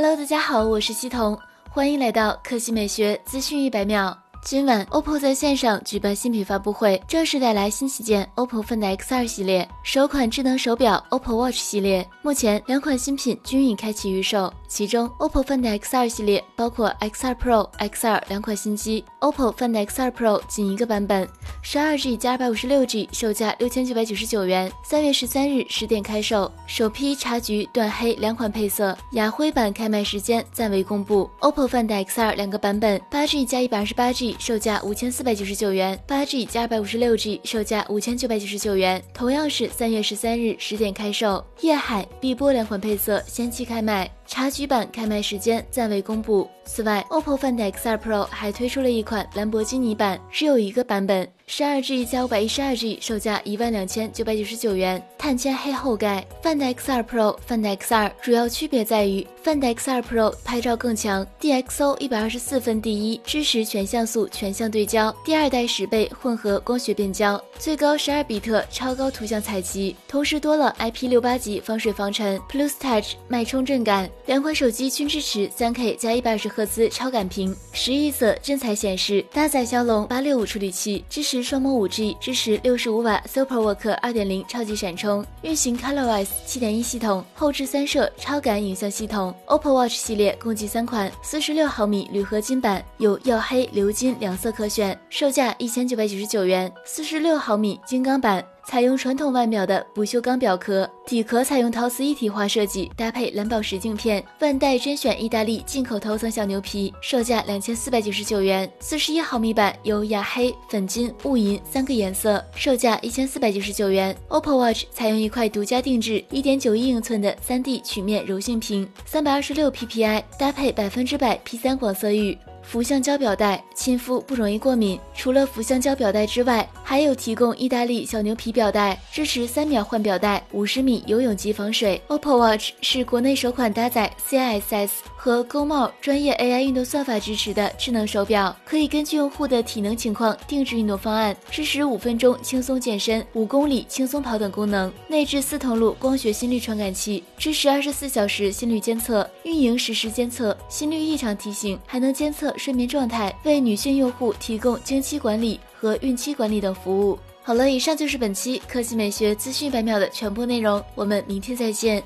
Hello，大家好，我是西彤，欢迎来到科技美学资讯一百秒。今晚，OPPO 在线上举办新品发布会，正式带来新旗舰 OPPO Find X2 系列首款智能手表 OPPO Watch 系列。目前，两款新品均已开启预售。其中，OPPO Find X2 系列包括 X2 Pro、X2 两款新机。OPPO Find X2 Pro 仅一个版本，十二 G 加二百五十六 G，售价六千九百九十九元。三月十三日十点开售，首批茶橘、断黑两款配色，雅灰版开卖时间暂未公布。OPPO Find X2 两个版本，八 G 加一百二十八 G，售价五千四百九十九元；八 G 加二百五十六 G，售价五千九百九十九元。同样是三月十三日十点开售，夜海、碧波两款配色先期开卖。茶橘版开卖时间暂未公布。此外，OPPO Find X2 Pro 还推出了一款兰博基尼版，只有一个版本，十二 G 加五百一十二 G，售价一万两千九百九十九元。碳纤黑后盖。Find X2 Pro、Find X2 主要区别在于，Find X2 Pro 拍照更强，DxO 一百二十四分第一，支持全像素全向对焦，第二代十倍混合光学变焦，最高十二比特超高图像采集，同时多了 IP 六八级防水防尘，Plus Touch 脉冲震感。两款手机均支持三 K 加一百二十赫兹超感屏，十亿色真彩显示，搭载骁龙八六五处理器，支持双模五 G，支持六十五瓦 SuperWork 二点零超级闪充，运行 ColorOS 七点一系统，后置三摄超感影像系统。OPPO Watch 系列共计三款，四十六毫米铝合金版有曜黑、鎏金两色可选，售价一千九百九十九元；四十六毫米金刚版。采用传统腕表的不锈钢表壳，底壳采用陶瓷一体化设计，搭配蓝宝石镜片，腕带甄选意大利进口头层小牛皮，售价两千四百九十九元。四十一毫米版有雅黑、粉金、雾银三个颜色，售价一千四百九十九元。OPPO Watch 采用一块独家定制一点九一英寸的三 D 曲面柔性屏，三百二十六 PPI，搭配百分之百 P 三广色域。氟橡胶表带，亲肤不容易过敏。除了氟橡胶表带之外，还有提供意大利小牛皮表带，支持三秒换表带，五十米游泳级防水。OPPO Watch 是国内首款搭载 CSS 和 GoMo 专业 AI 运动算法支持的智能手表，可以根据用户的体能情况定制运动方案，支持五分钟轻松健身、五公里轻松跑等功能。内置四通路光学心率传感器，支持二十四小时心率监测，运营实时监测心率异常提醒，还能监测。睡眠状态，为女性用户提供经期管理和孕期管理等服务。好了，以上就是本期科技美学资讯百秒的全部内容，我们明天再见。